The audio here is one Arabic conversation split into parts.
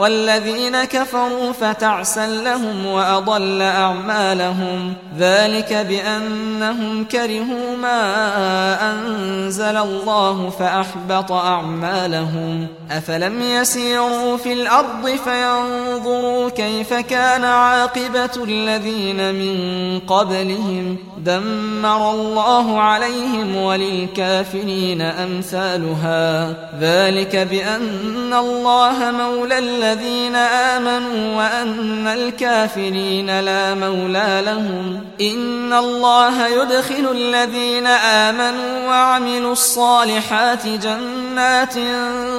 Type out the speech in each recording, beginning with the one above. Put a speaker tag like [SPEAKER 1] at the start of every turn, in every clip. [SPEAKER 1] والذين كفروا فتعسا لهم وأضل أعمالهم ذلك بأنهم كرهوا ما أنزل الله فأحبط أعمالهم أفلم يسيروا في الأرض فينظروا كيف كان عاقبة الذين من قبلهم دمر الله عليهم وللكافرين أمثالها ذلك بأن الله مولى الذين الذين آمنوا وأن الكافرين لا مولى لهم إن الله يدخل الذين آمنوا وعملوا الصالحات جنات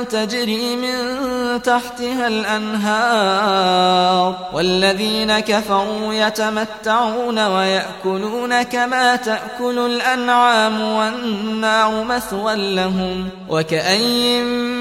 [SPEAKER 1] تجري من تحتها الأنهار والذين كفروا يتمتعون ويأكلون كما تأكل الأنعام والنار مثوى لهم وكأين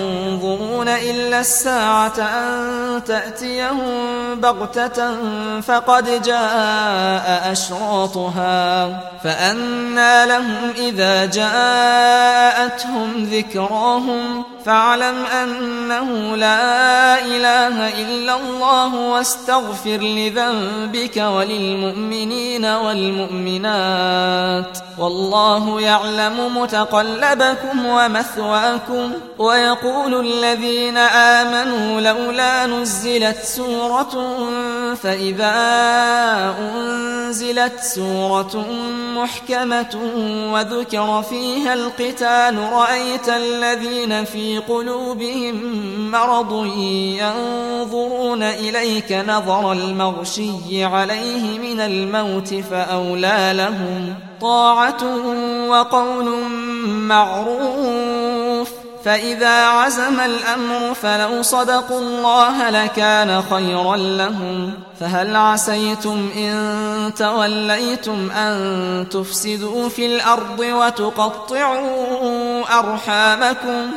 [SPEAKER 1] ينظرون إلا الساعة أن تأتيهم بغتة فقد جاء أشراطها فأنى لهم إذا جاءتهم ذكراهم فاعلم انه لا اله الا الله واستغفر لذنبك وللمؤمنين والمؤمنات والله يعلم متقلبكم ومثواكم ويقول الذين امنوا لولا نزلت سوره فاذا انزلت سوره محكمه وذكر فيها القتال رايت الذين في في قلوبهم مرض ينظرون إليك نظر المغشي عليه من الموت فأولى لهم طاعة وقول معروف فإذا عزم الأمر فلو صدقوا الله لكان خيرا لهم فهل عسيتم إن توليتم أن تفسدوا في الأرض وتقطعوا أرحامكم ؟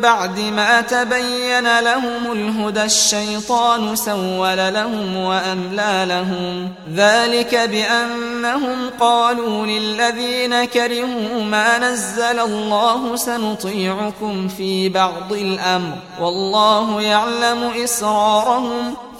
[SPEAKER 1] بعد ما تبين لهم الهدى الشيطان سول لهم وأملى لهم ذلك بأنهم قالوا للذين كرهوا ما نزل الله سنطيعكم في بعض الأمر والله يعلم إسرارهم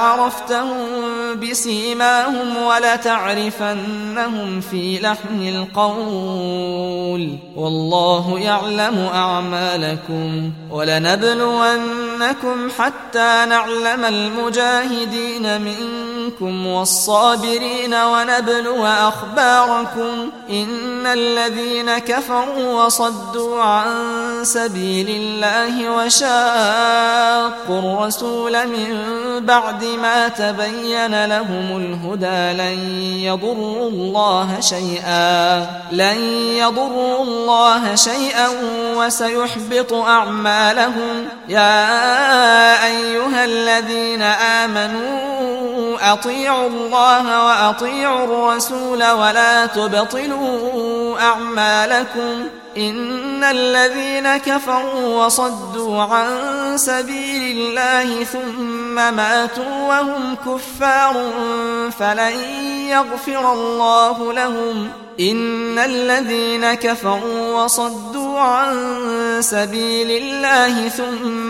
[SPEAKER 1] عرفتهم بسيماهم ولتعرفنهم في لحن القول والله يعلم أعمالكم ولنبلونكم حتى نعلم المجاهدين منكم والصابرين ونبلو أخباركم إن الذين كفروا وصدوا عن سبيل الله وشاقوا الرسول من بعد ما تبين لهم الهدى لن يضروا الله شيئا لن يضروا الله شيئا وسيحبط أعمالهم يا أيها الذين آمنوا أطيعوا الله وأطيعوا الرسول ولا تبطلوا أعمالكم إن الذين كفروا وصدوا عن سبيل الله ثم ماتوا وهم كفار فلن يغفر الله لهم إن الذين كفروا وصدوا عن سبيل الله ثم